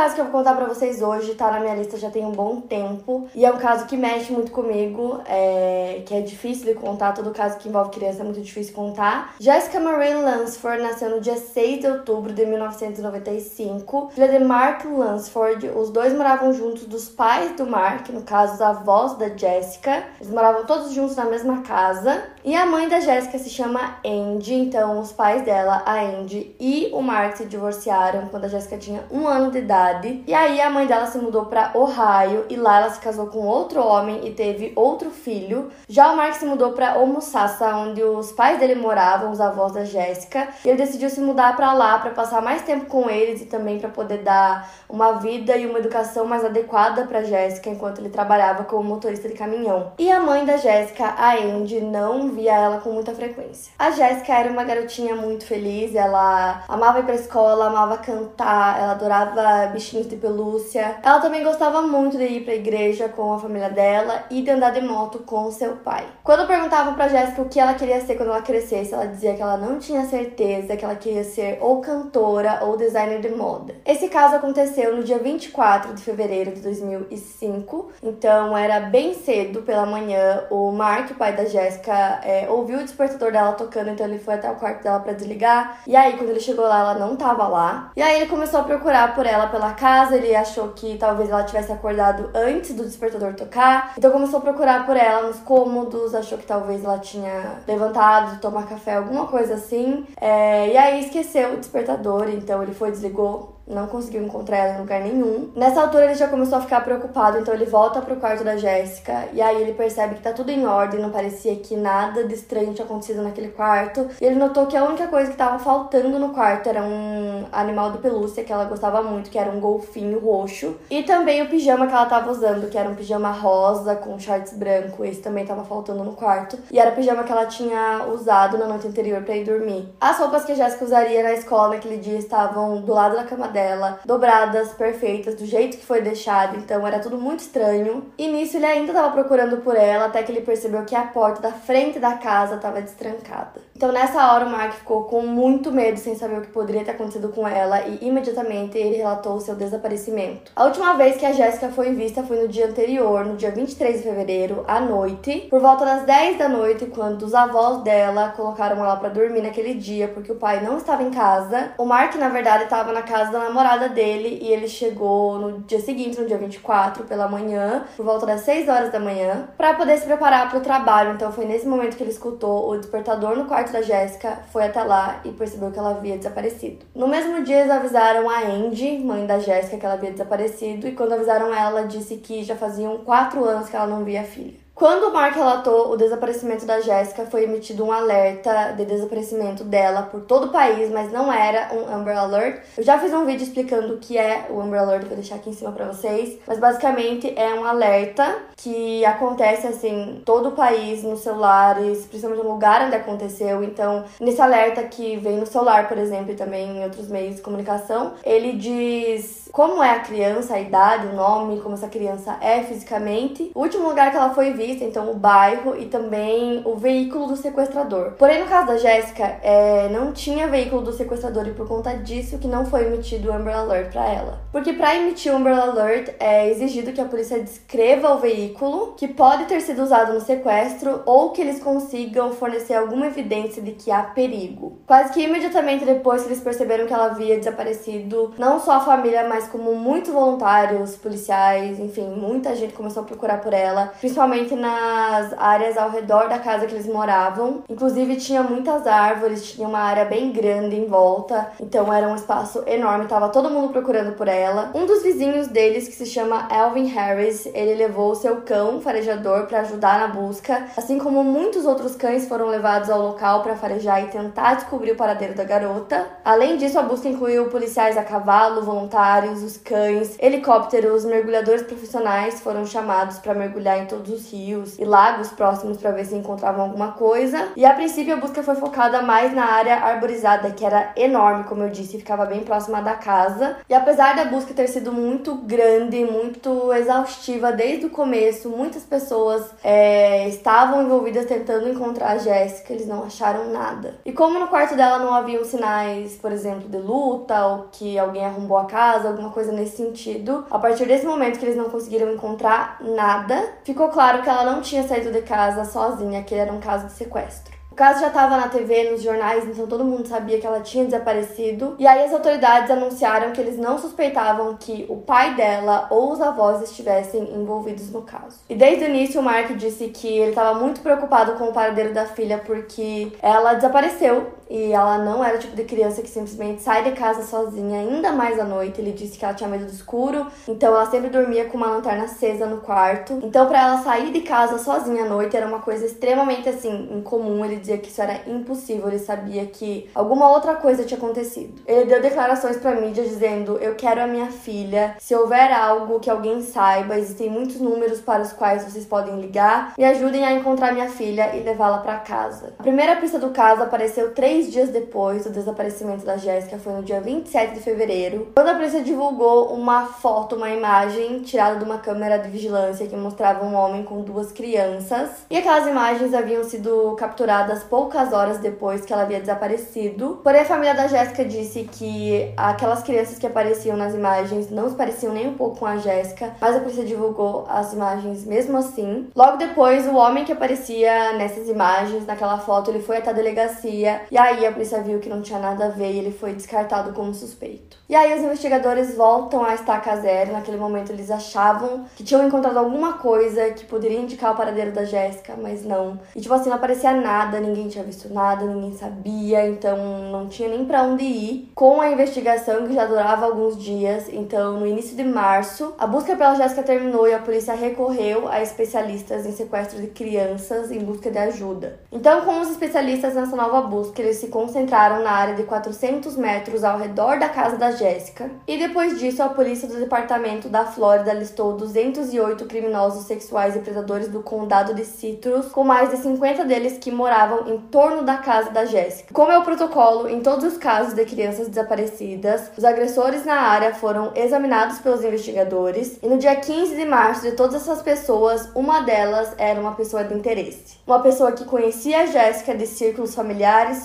Caso que eu vou contar pra vocês hoje tá na minha lista já tem um bom tempo. E é um caso que mexe muito comigo, é... que é difícil de contar. Todo caso que envolve criança é muito difícil contar. Jessica Marie Lansford nasceu no dia 6 de outubro de 1995. Filha de Mark Lansford. Os dois moravam juntos dos pais do Mark, no caso, os avós da Jessica. Eles moravam todos juntos na mesma casa. E a mãe da Jessica se chama Andy. Então, os pais dela, a Andy e o Mark, se divorciaram quando a Jessica tinha um ano de idade. E aí a mãe dela se mudou para Ohio e lá ela se casou com outro homem e teve outro filho. Já o Mark se mudou para Homosassa, onde os pais dele moravam, os avós da Jéssica. Ele decidiu se mudar para lá para passar mais tempo com eles e também para poder dar uma vida e uma educação mais adequada para Jéssica enquanto ele trabalhava como motorista de caminhão. E a mãe da Jéssica, a Andy, não via ela com muita frequência. A Jéssica era uma garotinha muito feliz, ela amava ir pra escola, amava cantar, ela adorava bichinhos de pelúcia. Ela também gostava muito de ir pra igreja com a família dela e de andar de moto com seu pai. Quando perguntavam pra Jéssica o que ela queria ser quando ela crescesse, ela dizia que ela não tinha certeza, que ela queria ser ou cantora ou designer de moda. Esse caso aconteceu no dia 24 de fevereiro de 2005, então era bem cedo pela manhã. O Mark, o pai da Jéssica, é, ouviu o despertador dela tocando, então ele foi até o quarto dela para desligar. E aí, quando ele chegou lá, ela não tava lá. E aí ele começou a procurar por ela pela casa, ele achou que talvez ela tivesse acordado antes do despertador tocar. Então começou a procurar por ela nos cômodos, achou que talvez ela tinha levantado tomar café, alguma coisa assim. É, e aí esqueceu o despertador, então ele foi, desligou não conseguiu encontrar ela em lugar nenhum. Nessa altura ele já começou a ficar preocupado, então ele volta pro quarto da Jéssica e aí ele percebe que tá tudo em ordem, não parecia que nada de estranho tinha acontecido naquele quarto. E ele notou que a única coisa que tava faltando no quarto era um animal de pelúcia que ela gostava muito, que era um golfinho roxo, e também o pijama que ela tava usando, que era um pijama rosa com shorts branco, esse também tava faltando no quarto. E era o pijama que ela tinha usado na noite anterior para ir dormir. As roupas que a Jéssica usaria na escola naquele dia estavam do lado da cama dela dela, dobradas, perfeitas, do jeito que foi deixado, então era tudo muito estranho. E nisso ele ainda estava procurando por ela, até que ele percebeu que a porta da frente da casa estava destrancada. Então nessa hora o Mark ficou com muito medo, sem saber o que poderia ter acontecido com ela, e imediatamente ele relatou o seu desaparecimento. A última vez que a Jéssica foi vista foi no dia anterior, no dia 23 de fevereiro, à noite, por volta das 10 da noite, quando os avós dela colocaram ela para dormir naquele dia, porque o pai não estava em casa. O Mark, na verdade, estava na casa da namorada dele e ele chegou no dia seguinte, no dia 24, pela manhã, por volta das 6 horas da manhã, para poder se preparar para o trabalho. Então foi nesse momento que ele escutou o despertador no quarto da Jéssica, foi até lá e percebeu que ela havia desaparecido. No mesmo dia eles avisaram a Andy, mãe da Jéssica, que ela havia desaparecido e quando avisaram ela, ela disse que já faziam 4 anos que ela não via a filha. Quando o Mark relatou o desaparecimento da Jéssica, foi emitido um alerta de desaparecimento dela por todo o país, mas não era um Amber Alert. Eu já fiz um vídeo explicando o que é o Amber Alert, vou deixar aqui em cima pra vocês. Mas basicamente é um alerta que acontece assim todo o país, nos celulares, principalmente no lugar onde aconteceu. Então, nesse alerta que vem no celular, por exemplo, e também em outros meios de comunicação, ele diz como é a criança, a idade, o nome, como essa criança é fisicamente, o último lugar que ela foi vista motorista, então o bairro e também o veículo do sequestrador. Porém, no caso da Jéssica, é, não tinha veículo do sequestrador e por conta disso que não foi emitido o Amber Alert para ela. Porque para emitir o Amber Alert é exigido que a polícia descreva o veículo que pode ter sido usado no sequestro ou que eles consigam fornecer alguma evidência de que há perigo. Quase que imediatamente depois que eles perceberam que ela havia desaparecido, não só a família, mas como muitos voluntários, policiais, enfim, muita gente começou a procurar por ela, principalmente nas áreas ao redor da casa que eles moravam. Inclusive tinha muitas árvores, tinha uma área bem grande em volta, então era um espaço enorme, tava todo mundo procurando por ela. Um dos vizinhos deles, que se chama Elvin Harris, ele levou seu cão farejador para ajudar na busca, assim como muitos outros cães foram levados ao local para farejar e tentar descobrir o paradeiro da garota. Além disso, a busca incluiu policiais a cavalo, voluntários, os cães, helicópteros, mergulhadores profissionais foram chamados para mergulhar em todos os rios e lagos próximos para ver se encontravam alguma coisa. E a princípio a busca foi focada mais na área arborizada, que era enorme, como eu disse, ficava bem próxima da casa. E apesar da busca ter sido muito grande, muito exaustiva desde o começo, muitas pessoas é, estavam envolvidas tentando encontrar a Jéssica, eles não acharam nada. E como no quarto dela não haviam sinais, por exemplo, de luta ou que alguém arrombou a casa, alguma coisa nesse sentido, a partir desse momento que eles não conseguiram encontrar nada, ficou claro que ela não tinha saído de casa sozinha, que era um caso de sequestro. O caso já estava na TV, nos jornais, então todo mundo sabia que ela tinha desaparecido. E aí as autoridades anunciaram que eles não suspeitavam que o pai dela ou os avós estivessem envolvidos no caso. E desde o início o Mark disse que ele estava muito preocupado com o paradeiro da filha porque ela desapareceu e ela não era o tipo de criança que simplesmente sai de casa sozinha, ainda mais à noite. Ele disse que ela tinha medo do escuro, então ela sempre dormia com uma lanterna acesa no quarto. Então, para ela sair de casa sozinha à noite era uma coisa extremamente assim incomum. Ele dizia que isso era impossível. Ele sabia que alguma outra coisa tinha acontecido. Ele deu declarações para mídia dizendo: "Eu quero a minha filha. Se houver algo que alguém saiba, existem muitos números para os quais vocês podem ligar. Me ajudem a encontrar minha filha e levá-la para casa." A primeira pista do caso apareceu três Três dias depois do desaparecimento da Jéssica, foi no dia 27 de fevereiro, quando a polícia divulgou uma foto, uma imagem tirada de uma câmera de vigilância que mostrava um homem com duas crianças. E aquelas imagens haviam sido capturadas poucas horas depois que ela havia desaparecido. Porém, a família da Jéssica disse que aquelas crianças que apareciam nas imagens não se pareciam nem um pouco com a Jéssica, mas a polícia divulgou as imagens mesmo assim. Logo depois, o homem que aparecia nessas imagens, naquela foto, ele foi até a delegacia e aí Aí a polícia viu que não tinha nada a ver e ele foi descartado como suspeito. E aí os investigadores voltam à estaca zero. Naquele momento eles achavam que tinham encontrado alguma coisa que poderia indicar o paradeiro da Jéssica, mas não. E tipo assim, não aparecia nada, ninguém tinha visto nada, ninguém sabia, então não tinha nem para onde ir. Com a investigação que já durava alguns dias, então no início de março, a busca pela Jéssica terminou e a polícia recorreu a especialistas em sequestro de crianças em busca de ajuda. Então, com os especialistas nessa nova busca, eles se concentraram na área de 400 metros ao redor da casa da Jéssica. E depois disso, a polícia do departamento da Flórida listou 208 criminosos sexuais e predadores do condado de Citrus, com mais de 50 deles que moravam em torno da casa da Jéssica. Como é o protocolo em todos os casos de crianças desaparecidas, os agressores na área foram examinados pelos investigadores e no dia 15 de março de todas essas pessoas, uma delas era uma pessoa de interesse. Uma pessoa que conhecia a Jéssica de círculos familiares,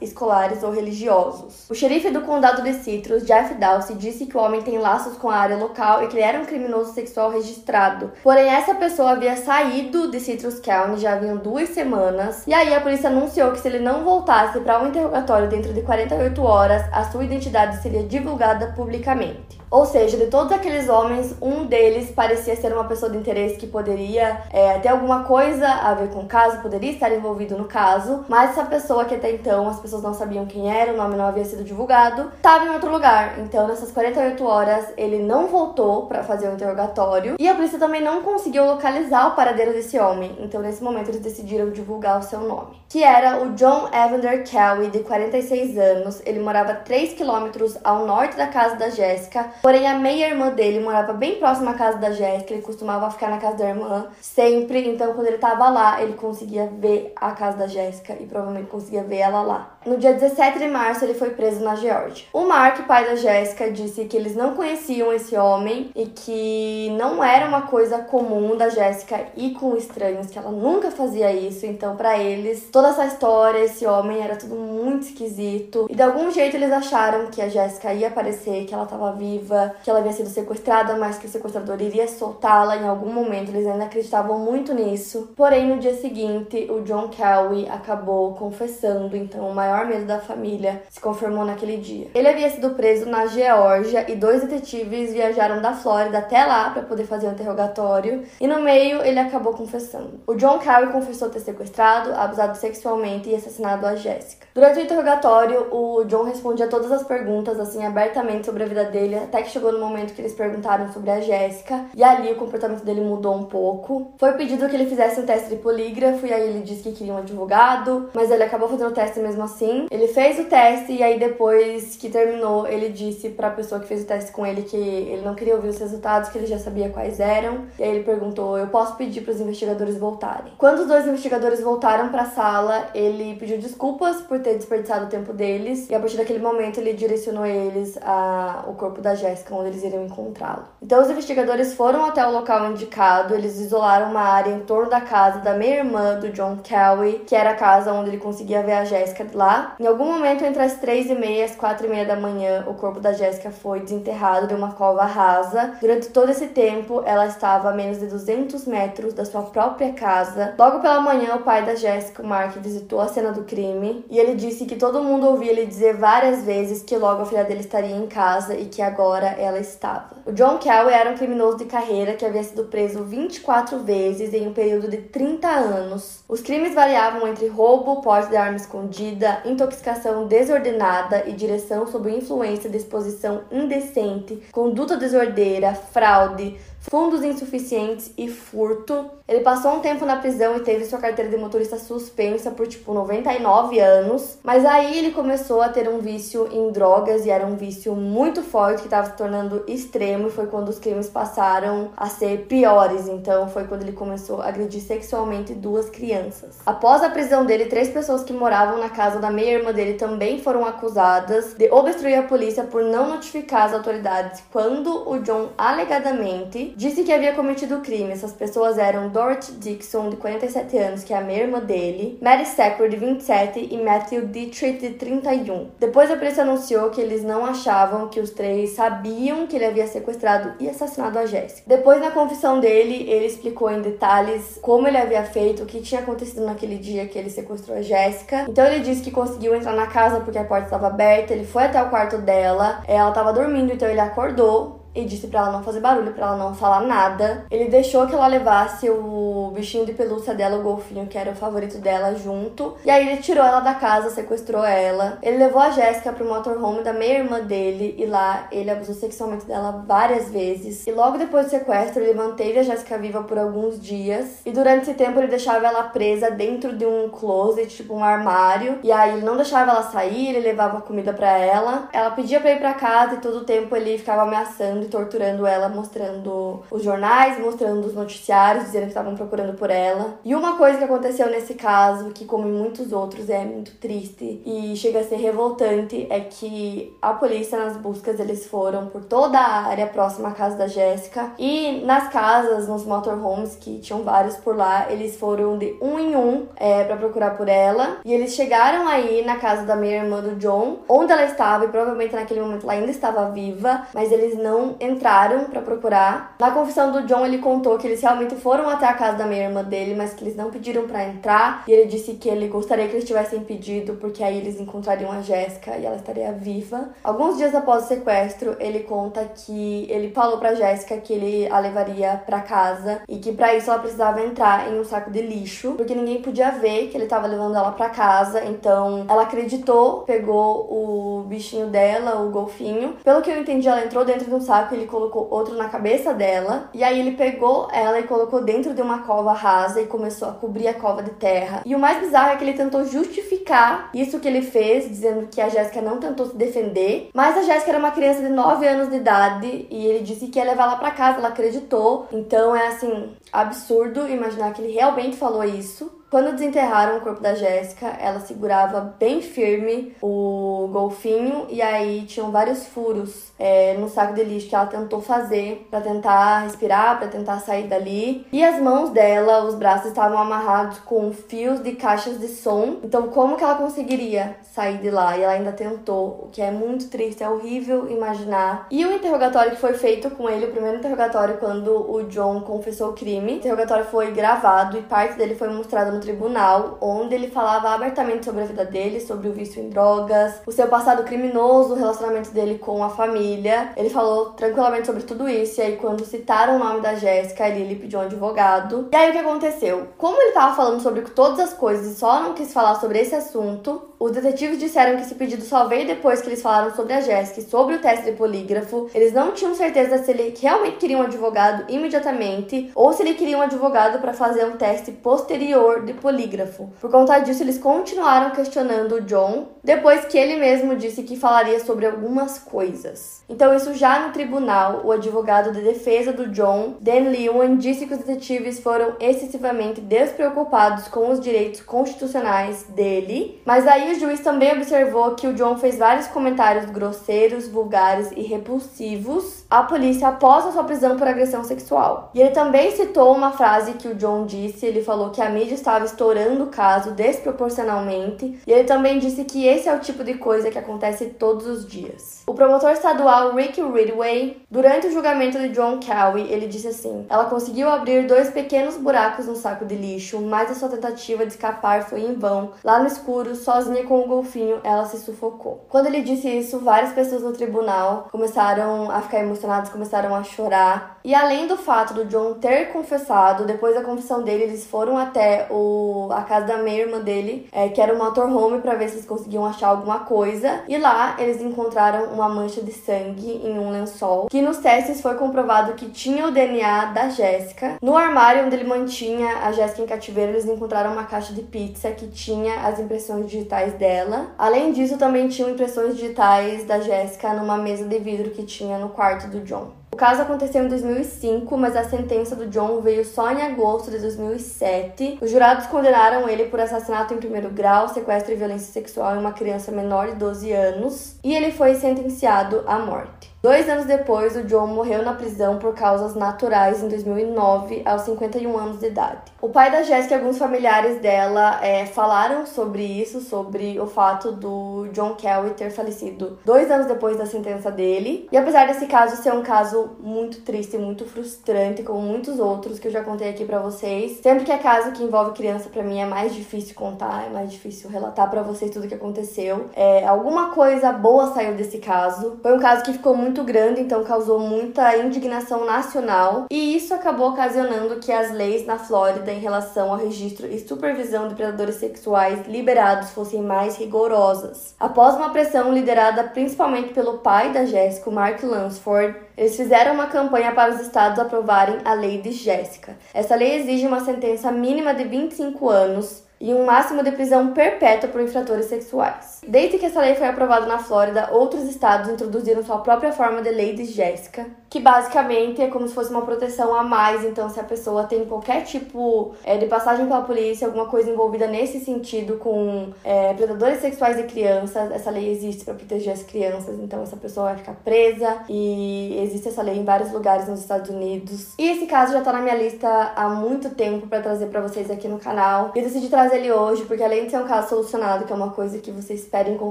escolares ou religiosos. O xerife do condado de Citrus, Jeff Dawson, disse que o homem tem laços com a área local e que ele era um criminoso sexual registrado. Porém, essa pessoa havia saído de Citrus County já haviam duas semanas. E aí a polícia anunciou que se ele não voltasse para um interrogatório dentro de 48 horas, a sua identidade seria divulgada publicamente. Ou seja, de todos aqueles homens, um deles parecia ser uma pessoa de interesse que poderia é, ter alguma coisa a ver com o caso, poderia estar envolvido no caso, mas essa pessoa que até então as pessoas não sabiam quem era, o nome não havia sido divulgado, estava em outro lugar. Então, nessas 48 horas, ele não voltou para fazer o interrogatório e a polícia também não conseguiu localizar o paradeiro desse homem. Então, nesse momento, eles decidiram divulgar o seu nome, que era o John Evander Kelly, de 46 anos. Ele morava 3 quilômetros ao norte da casa da Jéssica Porém, a meia-irmã dele morava bem próxima à casa da Jéssica, ele costumava ficar na casa da irmã sempre, então quando ele tava lá, ele conseguia ver a casa da Jéssica e provavelmente conseguia ver ela lá. No dia 17 de março, ele foi preso na Geórgia. O Mark, pai da Jéssica, disse que eles não conheciam esse homem e que não era uma coisa comum da Jéssica ir com estranhos, que ela nunca fazia isso. Então, para eles, toda essa história, esse homem era tudo muito esquisito. E de algum jeito eles acharam que a Jéssica ia aparecer, que ela estava viva, que ela havia sido sequestrada, mas que o sequestrador iria soltá-la em algum momento. Eles ainda acreditavam muito nisso. Porém, no dia seguinte, o John Kelly acabou confessando, então, o maior medo da família se confirmou naquele dia. Ele havia sido preso na Geórgia e dois detetives viajaram da Flórida até lá para poder fazer o um interrogatório e no meio ele acabou confessando. O John Carey confessou ter sequestrado, abusado sexualmente e assassinado a Jessica. Durante o interrogatório, o John respondia todas as perguntas assim abertamente sobre a vida dele, até que chegou no momento que eles perguntaram sobre a Jéssica e ali o comportamento dele mudou um pouco. Foi pedido que ele fizesse um teste de polígrafo e aí ele disse que queria um advogado, mas ele acabou fazendo o teste mesmo assim. Ele fez o teste e aí depois que terminou, ele disse para a pessoa que fez o teste com ele que ele não queria ouvir os resultados, que ele já sabia quais eram. E aí ele perguntou: "Eu posso pedir para os investigadores voltarem?". Quando os dois investigadores voltaram para a sala, ele pediu desculpas por ter desperdiçado o tempo deles e a partir daquele momento ele direcionou eles ao corpo da Jéssica, onde eles iriam encontrá-lo. Então os investigadores foram até o local indicado, eles isolaram uma área em torno da casa da meia-irmã do John Kelly, que era a casa onde ele conseguia ver a Jéssica lá em algum momento entre as três e meia e as quatro e meia da manhã, o corpo da Jéssica foi desenterrado de uma cova rasa. Durante todo esse tempo, ela estava a menos de 200 metros da sua própria casa. Logo pela manhã, o pai da Jéssica, o Mark, visitou a cena do crime e ele disse que todo mundo ouvia ele dizer várias vezes que logo a filha dele estaria em casa e que agora ela estava. O John Kelly era um criminoso de carreira que havia sido preso 24 vezes em um período de 30 anos. Os crimes variavam entre roubo, porte de arma escondida, intoxicação desordenada e direção sob influência de exposição indecente, conduta desordeira, fraude, fundos insuficientes e furto. Ele passou um tempo na prisão e teve sua carteira de motorista suspensa por tipo 99 anos, mas aí ele começou a ter um vício em drogas e era um vício muito forte que estava se tornando extremo e foi quando os crimes passaram a ser piores. Então foi quando ele começou a agredir sexualmente duas crianças. Após a prisão dele, três pessoas que moravam na casa da meia-irmã dele também foram acusadas de obstruir a polícia por não notificar as autoridades quando o John alegadamente disse que havia cometido o crime. Essas pessoas eram Dorothy Dixon, de 47 anos, que é a meia irmã dele, Mary Sacker, de 27 e Matthew Dietrich, de 31. Depois a polícia anunciou que eles não achavam que os três sabiam que ele havia sequestrado e assassinado a Jessica. Depois, na confissão dele, ele explicou em detalhes como ele havia feito, o que tinha acontecido naquele dia que ele sequestrou a Jéssica. Então ele disse que conseguiu entrar na casa porque a porta estava aberta, ele foi até o quarto dela, ela estava dormindo, então ele acordou, e disse para ela não fazer barulho, para ela não falar nada. Ele deixou que ela levasse o bichinho de pelúcia dela, o golfinho, que era o favorito dela, junto. E aí ele tirou ela da casa, sequestrou ela. Ele levou a Jéssica pro motorhome da meia-irmã dele e lá ele abusou sexualmente dela várias vezes. E logo depois do sequestro, ele manteve a Jéssica viva por alguns dias. E durante esse tempo ele deixava ela presa dentro de um closet, tipo um armário. E aí ele não deixava ela sair, ele levava comida para ela. Ela pedia para ir para casa e todo o tempo ele ficava ameaçando e torturando ela, mostrando os jornais, mostrando os noticiários, dizendo que estavam procurando por ela. E uma coisa que aconteceu nesse caso, que como em muitos outros é muito triste e chega a ser revoltante, é que a polícia nas buscas eles foram por toda a área próxima à casa da Jéssica e nas casas, nos motorhomes que tinham vários por lá, eles foram de um em um é, para procurar por ela e eles chegaram aí na casa da minha irmã do John, onde ela estava e provavelmente naquele momento ela ainda estava viva, mas eles não entraram para procurar. Na confissão do John, ele contou que eles realmente foram até a casa da minha irmã dele, mas que eles não pediram para entrar. E ele disse que ele gostaria que eles tivessem pedido, porque aí eles encontrariam a Jéssica e ela estaria viva. Alguns dias após o sequestro, ele conta que ele falou para Jéssica que ele a levaria para casa e que para isso ela precisava entrar em um saco de lixo, porque ninguém podia ver que ele estava levando ela para casa. Então, ela acreditou, pegou o bichinho dela, o golfinho. Pelo que eu entendi, ela entrou dentro de um saco buraco, ele colocou outro na cabeça dela. E aí ele pegou ela e colocou dentro de uma cova rasa e começou a cobrir a cova de terra. E o mais bizarro é que ele tentou justificar isso que ele fez, dizendo que a Jéssica não tentou se defender. Mas a Jéssica era uma criança de 9 anos de idade e ele disse que ia levar ela para casa, ela acreditou. Então é assim, absurdo imaginar que ele realmente falou isso. Quando desenterraram o corpo da Jéssica, ela segurava bem firme o golfinho e aí tinham vários furos é, no saco de lixo que ela tentou fazer para tentar respirar, para tentar sair dali. E as mãos dela, os braços estavam amarrados com fios de caixas de som. Então, como que ela conseguiria sair de lá? E ela ainda tentou, o que é muito triste, é horrível imaginar. E o interrogatório que foi feito com ele, o primeiro interrogatório quando o John confessou o crime, o interrogatório foi gravado e parte dele foi mostrada no tribunal, onde ele falava abertamente sobre a vida dele, sobre o vício em drogas, o seu passado criminoso, o relacionamento dele com a família. Ele falou tranquilamente sobre tudo isso, e aí quando citaram o nome da Jéssica, ele, ele pediu um advogado. E aí o que aconteceu? Como ele tava falando sobre todas as coisas e só não quis falar sobre esse assunto, os detetives disseram que esse pedido só veio depois que eles falaram sobre a Jéssica e sobre o teste de polígrafo. Eles não tinham certeza se ele realmente queria um advogado imediatamente ou se ele queria um advogado para fazer um teste posterior de polígrafo. Por conta disso, eles continuaram questionando John, depois que ele mesmo disse que falaria sobre algumas coisas. Então, isso já no tribunal, o advogado de defesa do John, Dan Lewin, disse que os detetives foram excessivamente despreocupados com os direitos constitucionais dele, mas aí o juiz também observou que o John fez vários comentários grosseiros, vulgares e repulsivos à polícia após a sua prisão por agressão sexual. E ele também citou uma frase que o John disse, ele falou que a mídia estava estourando o caso desproporcionalmente, e ele também disse que esse é o tipo de coisa que acontece todos os dias. O promotor estadual Rick Ridway, durante o julgamento de John Cowie, ele disse assim: "Ela conseguiu abrir dois pequenos buracos no saco de lixo, mas a sua tentativa de escapar foi em vão. Lá no escuro, sozinha com o golfinho, ela se sufocou." Quando ele disse isso, várias pessoas no tribunal começaram a ficar emocionadas, começaram a chorar. E além do fato do John ter confessado, depois da confissão dele, eles foram até o, a casa da meia irmã dele, é, que era o motorhome, para ver se eles conseguiam achar alguma coisa. E lá eles encontraram uma mancha de sangue em um lençol, que nos testes foi comprovado que tinha o DNA da Jéssica. No armário onde ele mantinha a Jéssica em cativeiro, eles encontraram uma caixa de pizza que tinha as impressões digitais dela. Além disso, também tinham impressões digitais da Jéssica numa mesa de vidro que tinha no quarto do John. O caso aconteceu em 2005, mas a sentença do John veio só em agosto de 2007. Os jurados condenaram ele por assassinato em primeiro grau, sequestro e violência sexual em uma criança menor de 12 anos, e ele foi sentenciado à morte. Dois anos depois, o John morreu na prisão por causas naturais em 2009, aos 51 anos de idade. O pai da Jéssica e alguns familiares dela é, falaram sobre isso, sobre o fato do John Kelly ter falecido dois anos depois da sentença dele. E apesar desse caso ser um caso muito triste, muito frustrante, como muitos outros que eu já contei aqui para vocês, sempre que é caso que envolve criança, para mim é mais difícil contar, é mais difícil relatar para vocês tudo o que aconteceu. É, alguma coisa boa saiu desse caso. Foi um caso que ficou muito muito grande, então causou muita indignação nacional, e isso acabou ocasionando que as leis na Flórida em relação ao registro e supervisão de predadores sexuais liberados fossem mais rigorosas. Após uma pressão liderada principalmente pelo pai da Jéssica, Mark Lansford, eles fizeram uma campanha para os estados aprovarem a lei de Jéssica. Essa lei exige uma sentença mínima de 25 anos e um máximo de prisão perpétua por infratores sexuais. Desde que essa lei foi aprovada na Flórida, outros estados introduziram sua própria forma de lei de Jéssica, que basicamente é como se fosse uma proteção a mais. Então, se a pessoa tem qualquer tipo é, de passagem pela polícia, alguma coisa envolvida nesse sentido com é, predadores sexuais de crianças, essa lei existe para proteger as crianças. Então, essa pessoa vai ficar presa e existe essa lei em vários lugares nos Estados Unidos. E esse caso já tá na minha lista há muito tempo para trazer para vocês aqui no canal. Eu decidi trazer ele hoje, porque além de ser um caso solucionado, que é uma coisa que vocês esperem com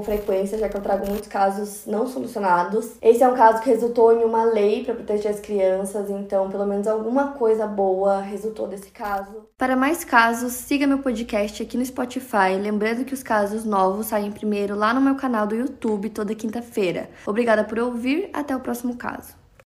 frequência, já que eu trago muitos casos não solucionados, esse é um caso que resultou em uma lei para proteger as crianças, então pelo menos alguma coisa boa resultou desse caso. Para mais casos, siga meu podcast aqui no Spotify, lembrando que os casos novos saem primeiro lá no meu canal do YouTube toda quinta-feira. Obrigada por ouvir, até o próximo caso.